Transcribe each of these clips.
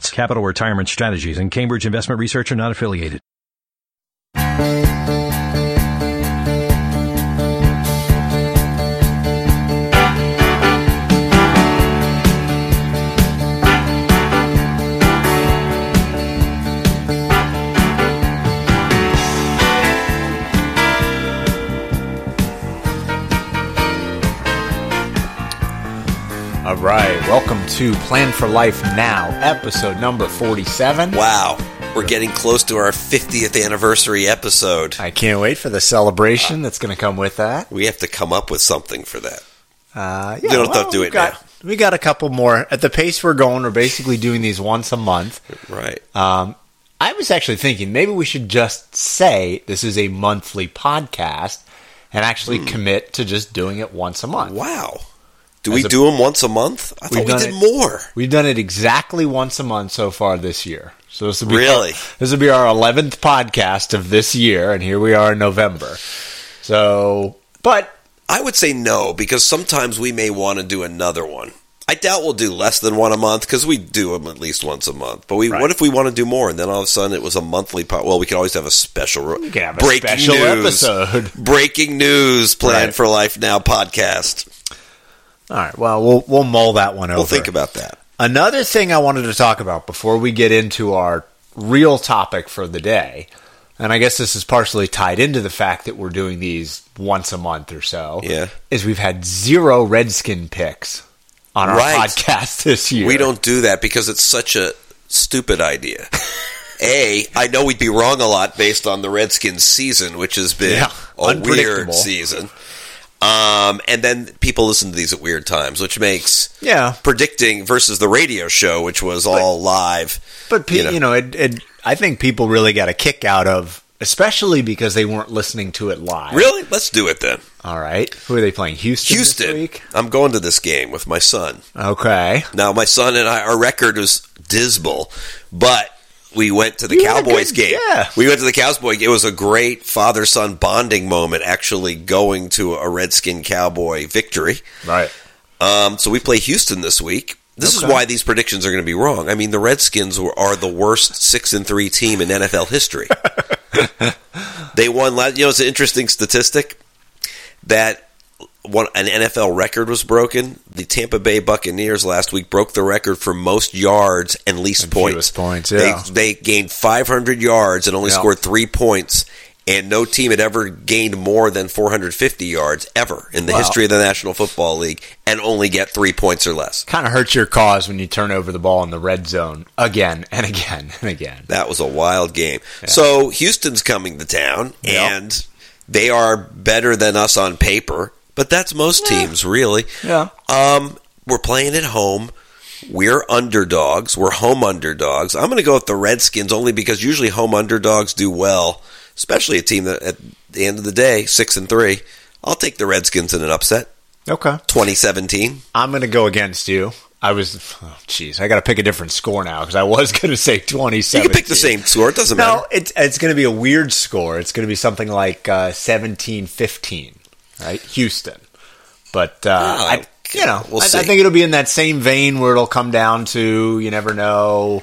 Capital Retirement Strategies and Cambridge Investment Research are not affiliated. To Plan for Life Now, episode number 47. Wow, we're getting close to our 50th anniversary episode. I can't wait for the celebration that's going to come with that. We have to come up with something for that. Uh, We don't have to do it got, now. We got a couple more. At the pace we're going, we're basically doing these once a month. Right. Um, I was actually thinking maybe we should just say this is a monthly podcast and actually Hmm. commit to just doing it once a month. Wow. Do we a- do them once a month? I thought we did it- more. We've done it exactly once a month so far this year. So this will be Really? this will be our eleventh podcast of this year, and here we are in November. So, but I would say no because sometimes we may want to do another one. I doubt we'll do less than one a month because we do them at least once a month. But we, Right. what if we want to do more? And then all of a sudden it was a monthly. Po- well, we could always have a special. We could have a special episode. Breaking news. Plan Right. for life now podcast. All right. Well, we'll we'll mull that one over. We'll think about that. Another thing I wanted to talk about before we get into our real topic for the day, and I guess this is partially tied into the fact that we're doing these once a month or so. Yeah. is we've had zero Redskin picks on our Right. podcast this year. We don't do that because it's such a stupid idea. A, I know we'd be wrong a lot based on the Redskins season, which has been Yeah, a weird season. Um, and then people listen to these at weird times, which makes Yeah, predicting versus the radio show, which was all live. But pe- You know. you know, it, it, I think people really got a kick out of, especially because they weren't listening to it live. Really? Let's do it then. All right. Who are they playing? Houston. Houston. week? I'm going to this game with my son. Okay. Now, my son and I, our record was dismal, but we went to the You Cowboys good- game. yeah. We went to the Cowboys. Game. It was a great father son bonding moment, actually going to a Redskin Cowboy victory. Right. Um, so we play Houston this week. This Okay. is why these predictions are going to be wrong. I mean, the Redskins were, are the worst six and three team in NFL history. they won. Last, you know, it's an interesting statistic that one an NFL record was broken. The Tampa Bay Buccaneers last week broke the record for most yards and least And points. points, yeah. They, they gained 500 yards and only Yeah. scored three points. And no team had ever gained more than 450 yards ever in the Wow. history of the National Football League and only get three points or less. Kind of hurts your cause when you turn over the ball in the red zone again and again and again. That was a wild game. So Houston's coming to town, Yeah. and they are better than us on paper, but that's most teams, really. Yeah. Um, we're playing at home. We're underdogs. We're home underdogs. I'm going to go with the Redskins only because usually home underdogs do well, especially a team that at the end of the day, six and three. I'll take the Redskins in an upset. Okay. 2017. I'm going to go against you. I was, oh, jeez, I got to pick a different score now because I was going to say 27. You can pick the same score. It doesn't No, matter. No, it's it's going to be a weird score. It's going to be something like uh, 17-15, right? Houston. But uh, Oh, I, you know, we'll I, see. I think it'll be in that same vein where it'll come down to you never know.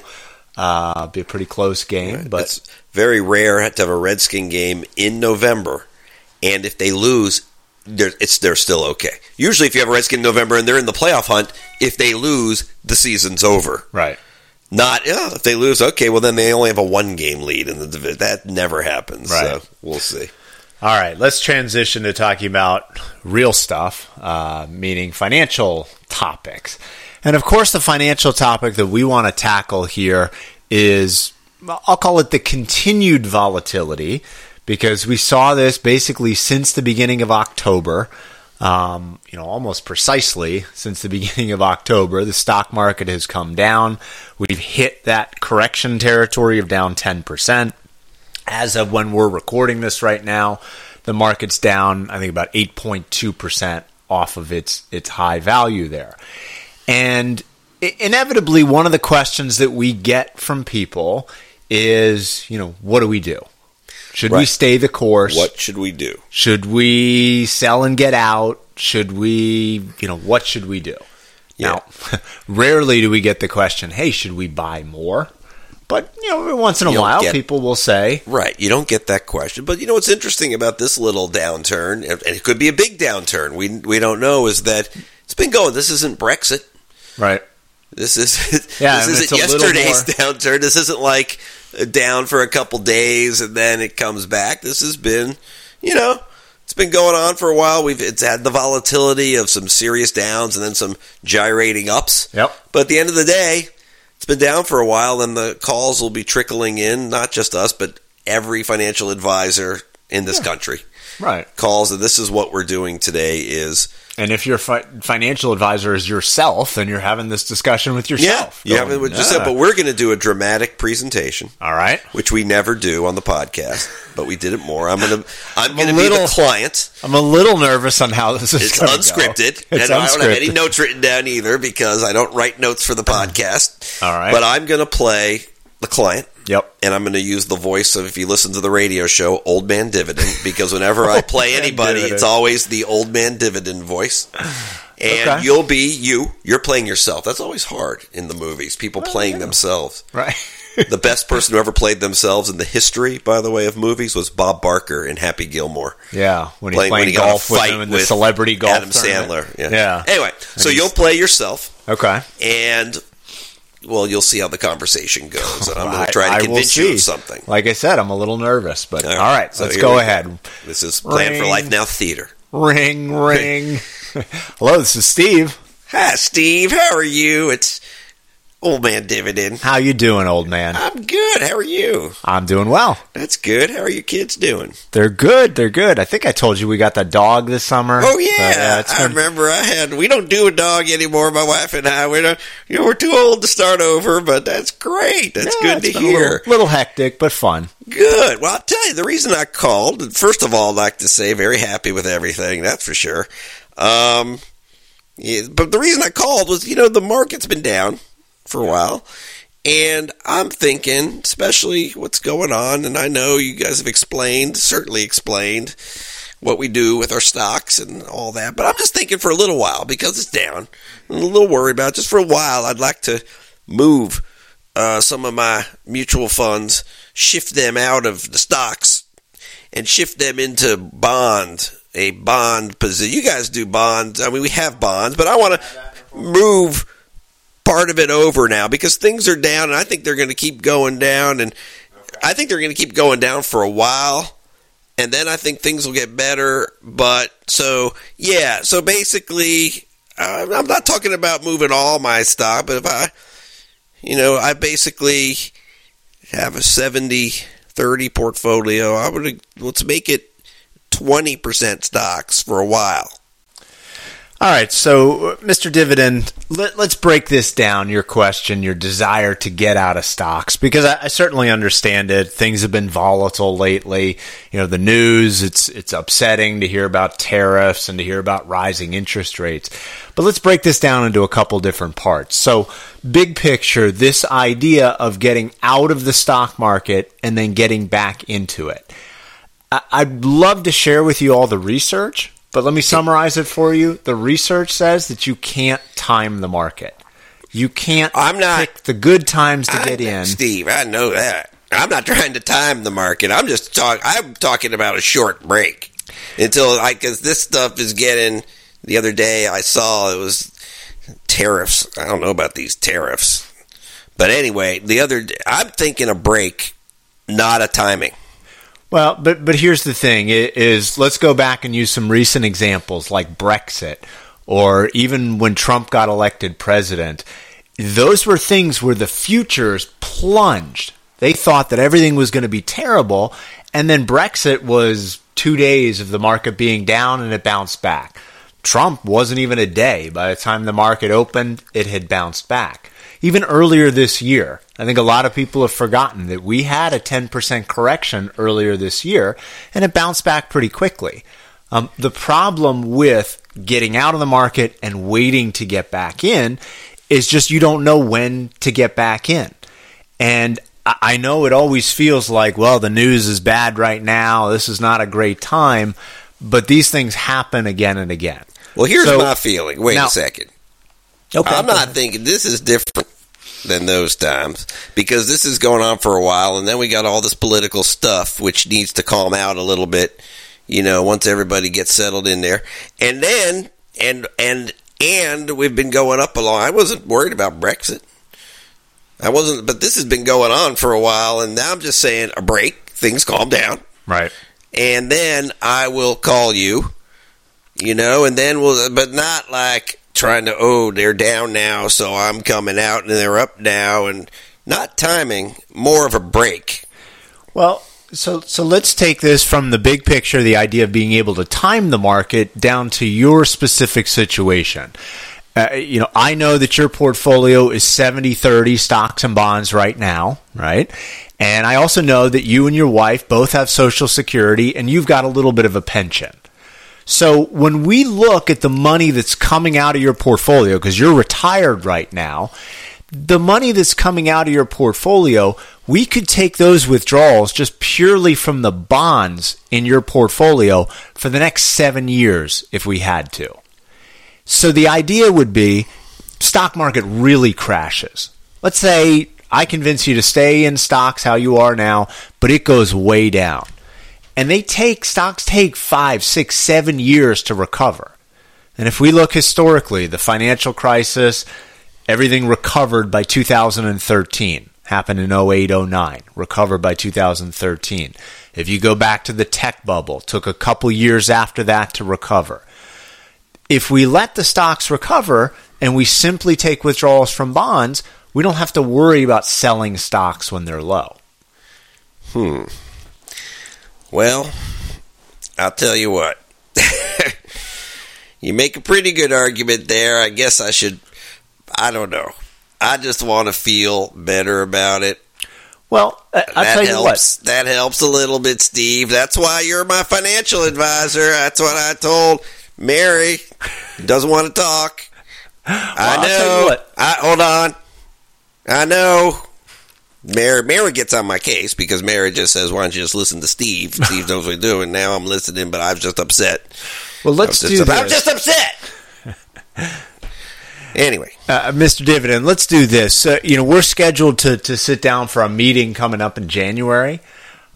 Uh, be a pretty close game, but it's very rare to have a Redskin game in November, and if they lose, they're, it's they're still okay. Usually, if you have a Redskin in November and they're in the playoff hunt, if they lose, the season's over. right. Not if they lose, okay, well then they only have a one game lead in the division. That never happens. Right. So we'll see. All right, let's transition to talking about real stuff, uh, meaning financial topics. And of course, the financial topic that we want to tackle here is I'll call it the continued volatility because we saw this basically since the beginning of October. Um, you know, almost precisely since the beginning of October, the stock market has come down. We've hit that correction territory of down 10%. As of when we're recording this right now, the market's down, I think, about 8.2% off of its its high value there. And inevitably, one of the questions that we get from people is, you know, what do we do? Should right. we stay the course? What should we do? Should we sell and get out? Should we, you know, what should we do? Yeah. Now, rarely do we get the question, hey, should we buy more? But, you know, once in a while, get, people will say. Right. You don't get that question. But, you know, what's interesting about this little downturn, and it could be a big downturn, we, we don't know, is that it's been going. This isn't Brexit. Right. This is yeah, this isn't yesterday's downturn. This isn't like down for a couple days and then it comes back. This has been, you know, it's been going on for a while. We've it's had the volatility of some serious downs and then some gyrating ups. Yep. But at the end of the day, been down for a while, and the calls will be trickling in. Not just us, but every financial advisor in this yeah. country. Right. Calls, and this is what we're doing today. Is and if your fi- financial advisor is yourself, then you're having this discussion with yourself. Yeah, going, yeah. With yourself. But we're going to do a dramatic presentation. All right, which we never do on the podcast, but we did it more. I'm going to I'm, I'm going to be the client. I'm a little nervous on how this is. It's unscripted, go. It's and unscripted. I don't have any notes written down either because I don't write notes for the podcast. All right, but I'm going to play the client. Yep. And I'm going to use the voice of, if you listen to the radio show, Old Man Dividend, because whenever I play anybody, it's always the Old Man Dividend voice. And okay. you'll be you. You're playing yourself. That's always hard in the movies. People oh, playing yeah. themselves. Right. the best person who ever played themselves in the history, by the way, of movies was Bob Barker in Happy Gilmore. Yeah, when he's playing, playing when he golf with him in the celebrity golf. Adam Sandler. Yeah. yeah. Anyway, so you'll play yourself. Okay. And well, you'll see how the conversation goes, and I'm going to try to convince you of something. Like I said, I'm a little nervous, but all right, all right so let's go ahead. Go. This is Plan ring, for Life Now Theater. Ring, ring. Hello, this is Steve. Hi, Steve. How are you? It's Old man dividend. How you doing, old man? I'm good. How are you? I'm doing well. That's good. How are your kids doing? They're good. They're good. I think I told you we got the dog this summer. Oh yeah, I remember. I had. We don't do a dog anymore. My wife and I. We don't. You know, we're too old to start over. But that's great. That's yeah, good to hear. A little, little hectic, but fun. Good. Well, I'll tell you the reason I called. First of all, I'd like to say very happy with everything. That's for sure. Um, yeah, but the reason I called was, you know, the market's been down for a while. And I'm thinking, especially what's going on, and I know you guys have explained, certainly explained, what we do with our stocks and all that, but I'm just thinking for a little while because it's down. I'm a little worried about it. Just for a while, I'd like to move uh, some of my mutual funds, shift them out of the stocks, and shift them into bond, a bond position. You guys do bonds. I mean, we have bonds, but I want to move part of it over now because things are down, and I think they're going to keep going down, and I think they're going to keep going down for a while, and then I think things will get better. But so yeah, so basically, uh, I'm not talking about moving all my stock, but if I, you know, I basically have a 70 30 portfolio, I would let's make it 20% stocks for a while. All right, so uh, Mr. Dividend, let, us break this down. Your question, your desire to get out of stocks, because I, I, certainly understand it. Things have been volatile lately. You know, the news it's it's upsetting to hear about tariffs and to hear about rising interest rates. But let's break this down into a couple different parts. So, big picture, this idea of getting out of the stock market and then getting back into it. I'd love to share with you all the research but let me summarize it for you. The research says that you can't time the market. You can't I'm not, pick the good times to I, get in. Steve, I know that. I'm not trying to time the market. I'm just talking I'm talking about a short break until I cuz this stuff is getting the other day I saw it was tariffs. I don't know about these tariffs. But anyway, the other I'm thinking a break, not a timing. Well, but but here's the thing: is let's go back and use some recent examples like Brexit, or even when Trump got elected president. Those were things where the futures plunged. They thought that everything was going to be terrible, and then Brexit was two days of the market being down, and it bounced back. Trump wasn't even a day. By the time the market opened, it had bounced back. Even earlier this year, I think a lot of people have forgotten that we had a 10% correction earlier this year, and it bounced back pretty quickly. Um, the problem with getting out of the market and waiting to get back in is just you don't know when to get back in. And I know it always feels like, well, the news is bad right now. This is not a great time. But these things happen again and again. Well, here's So- my feeling. Wait now- a second. Okay. I'm not thinking this is different than those times because this is going on for a while, and then we got all this political stuff which needs to calm out a little bit. You know, once everybody gets settled in there, and then and and and we've been going up a lot. I wasn't worried about Brexit. I wasn't, but this has been going on for a while, and now I'm just saying a break. Things calm down Right. and then I will call you, you know, and then we'll, but not like trying to, oh, they're down now, so I'm coming out and they're up now, and not timing, more of a break. Well, so so let's take this from the big picture, the idea of being able to time the market down to your specific situation. Uh, you know, I know that your portfolio is 70-30 stocks and bonds right now, right? And I also know that you and your wife both have social security and you've got a little bit of a pension. So when we look at the money that's coming out of your portfolio, because you're retired right now, the money that's coming out of your portfolio, we could take those withdrawals just purely from the bonds in your portfolio for the next seven years if we had to. So the idea would be stock market really crashes. Let's say I convince you to stay in stocks how you are now, but it goes way down. And they take stocks take five, six, seven years to recover. And if we look historically, the financial crisis, everything recovered by 2013. Happened in 08, 09, recovered by 2013. If you go back to the tech bubble, took a couple years after that to recover. If we let the stocks recover and we simply take withdrawals from bonds, we don't have to worry about selling stocks when they're low. Hmm. Well, I'll tell you what. you make a pretty good argument there. I guess I should, I don't know. I just want to feel better about it. Well, I- I'll that tell you helps. That helps a little bit, Steve. That's why you're my financial advisor. That's what I told Mary. Doesn't want to talk. I I'll know. tell you what. I hold on. I know. Mary, Mary gets on my case because Mary just says, "Why don't you just listen to Steve? Steve knows what he's doing." Now I'm listening, but I'm just upset. Well, let's do this. I'm just upset. anyway, Uh, Mr. Dividend, let's do this. Uh, you know, we're scheduled to, to sit down for a meeting coming up in January.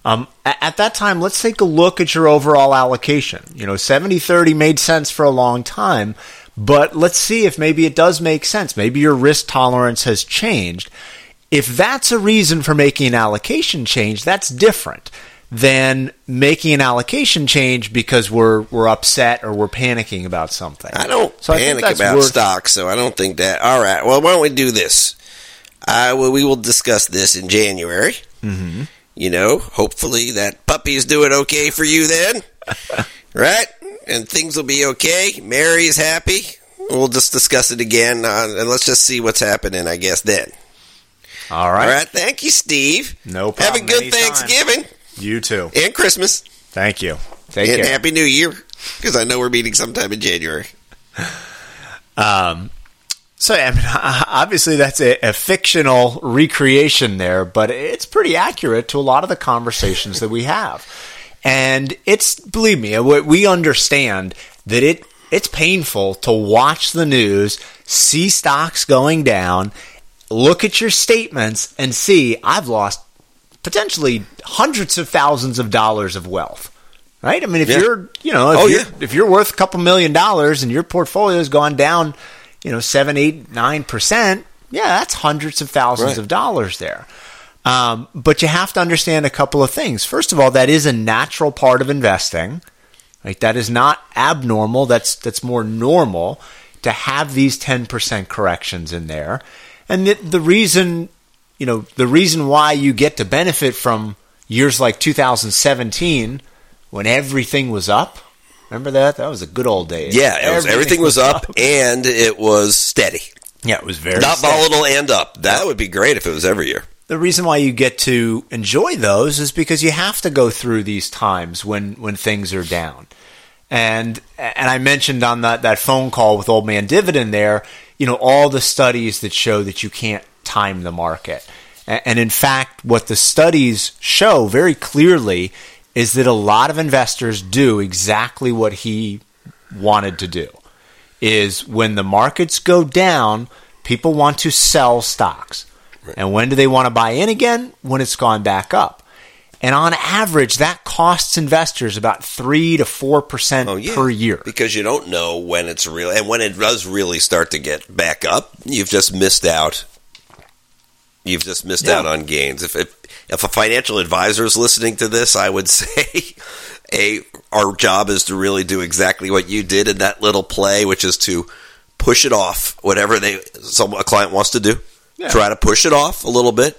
Um, at, at that time, let's take a look at your overall allocation. You know, 70 30 made sense for a long time, but let's see if maybe it does make sense. Maybe your risk tolerance has changed. If that's a reason for making an allocation change, that's different than making an allocation change because we're we're upset or we're panicking about something. I don't So I think panic that's about worth- stocks, so I don't think that. All right. Well, why don't we do this? I will. We will discuss this in January. Mm-hmm. You know, hopefully that puppy's doing okay for you then, right? And things will be okay. Mary is happy. We'll just discuss it again, uh, and let's just see what's happening. I guess then. All right. All right. Thank you, Steve. No problem. Have a good Anytime. Thanksgiving You too. and Christmas Thank you. Take and care. Happy New Year, because I know we're meeting sometime in January. Um, so, I mean, obviously, that's a, a fictional recreation there, but it's pretty accurate to a lot of the conversations that we have. And it's, believe me, we we understand that it it's painful to watch the news, see stocks going down, look at your statements, and see I've lost potentially hundreds of thousands of dollars of wealth. Right? I mean, if Yeah. you're, you know, if Oh, you're yeah. if you're worth a couple million dollars and your portfolio has gone down, you know, seven, eight, nine percent, yeah, that's hundreds of thousands Right. of dollars there. Um, but you have to understand a couple of things. First of all, that is a natural part of investing. Right? That is not abnormal. That's that's more normal to have these ten percent corrections in there. And the, the reason, you know, the reason why you get to benefit from years like 2017 when everything was up, Remember that? That was a good old day. Yeah, it was, everything was up, and it was steady. Yeah, it was very Not steady. volatile and up. That would be great if it was every year. the reason why you get to enjoy those is because you have to go through these times when when things are down. And and I mentioned on that that phone call with Old Man Dividend there, you know, all the studies that show that you can't time the market. And in fact, what the studies show very clearly is that a lot of investors do exactly what he wanted to do. Is when the markets go down, people want to sell stocks. And when do they want to buy in again? When it's gone back up. And on average, that costs investors about 3 to 4% Oh, yeah. per year. Because you don't know when it's real. And when it does really start to get back up, you've just missed out. You've just missed Yeah. out on gains. If, if if a financial advisor is listening to this, I would say, a our job is to really do exactly what you did in that little play, which is to push it off. Whatever they some a client wants to do, Yeah. try to push it off a little bit.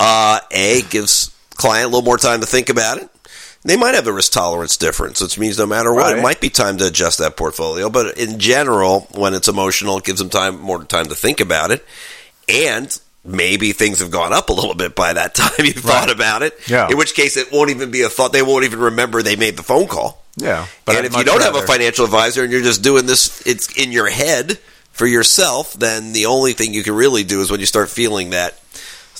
Uh, a gives client a little more time to think about it. They might have a risk tolerance difference, which means no matter what, Right. it might be time to adjust that portfolio. But in general, when it's emotional, it gives them time more time to think about it, and maybe things have gone up a little bit by that time you thought about it. Yeah. In which case, it won't even be a thought. They won't even remember they made the phone call. Yeah. and if you don't have a financial advisor and you're just doing this, it's in your head for yourself. Then the only thing you can really do is when you start feeling that,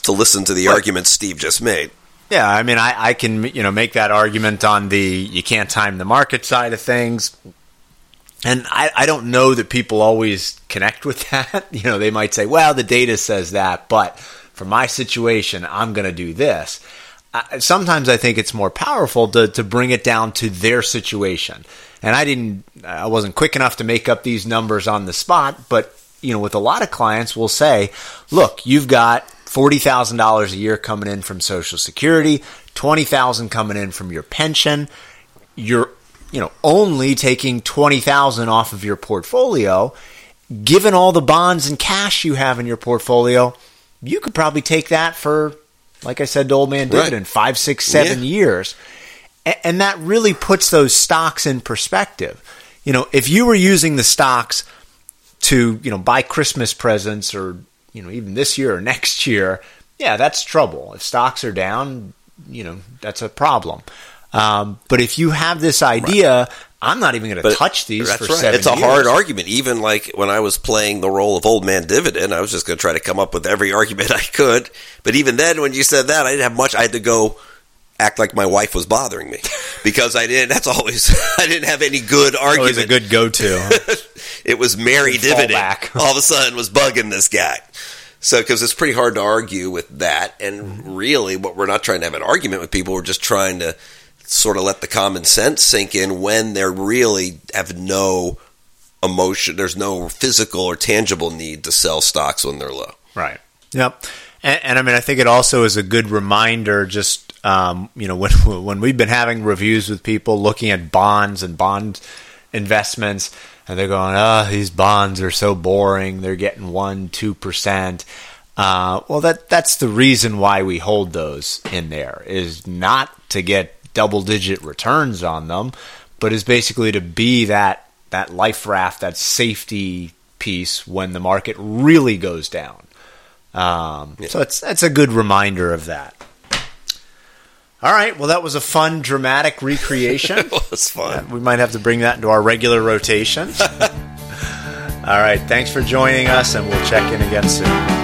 to listen to the Right. arguments Steve just made. Yeah, I mean, I, I can you know make that argument on the you can't time the market side of things, and I, I don't know that people always connect with that. You know, they might say, "Well, the data says that," but for my situation, I'm going to do this. I, sometimes I think it's more powerful to to bring it down to their situation. And I didn't, I wasn't quick enough to make up these numbers on the spot, but you know, with a lot of clients, we'll say, "Look, you've got." Forty thousand dollars a year coming in from Social Security, twenty thousand coming in from your pension. You're, you know, only taking twenty thousand off of your portfolio. Given all the bonds and cash you have in your portfolio, you could probably take that for, like I said, to old man Right. in five, six, seven years, and that really puts those stocks in perspective. You know, if you were using the stocks to you know buy Christmas presents or you know even this year or next year, yeah, that's trouble. If stocks are down, you know that's a problem. Um, but if you have this idea, I'm not even going to touch these That's for right. seven It's a years. hard argument. Even like when I was playing the role of old man dividend, I was just going to try to come up with every argument I could. But even then, when you said that, I didn't have much. I had to go act like my wife was bothering me because I didn't. That's always I didn't have any good argument. Always a good go-to. it was Mary Good dividend. All of a sudden, was bugging this guy. So, because it's pretty hard to argue with that, and mm-hmm. really, what we're not trying to have an argument with people. We're just trying to sort of let the common sense sink in when they really have no emotion. There's no physical or tangible need to sell stocks when they're low. Right. Yep. And, and I mean, I think it also is a good reminder. Just um, you know, when when we've been having reviews with people looking at bonds and bond investments, and they're going, "Oh, these bonds are so boring. They're getting one, two percent." Uh, well, that that's the reason why we hold those in there is not to get double digit returns on them, but is basically to be that that life raft, that safety piece when the market really goes down. Um, So it's that's a good reminder of that. All right, well, that was a fun, dramatic recreation. It was fun. we might have to bring that into our regular rotation. All right, thanks for joining us, and we'll check in again soon.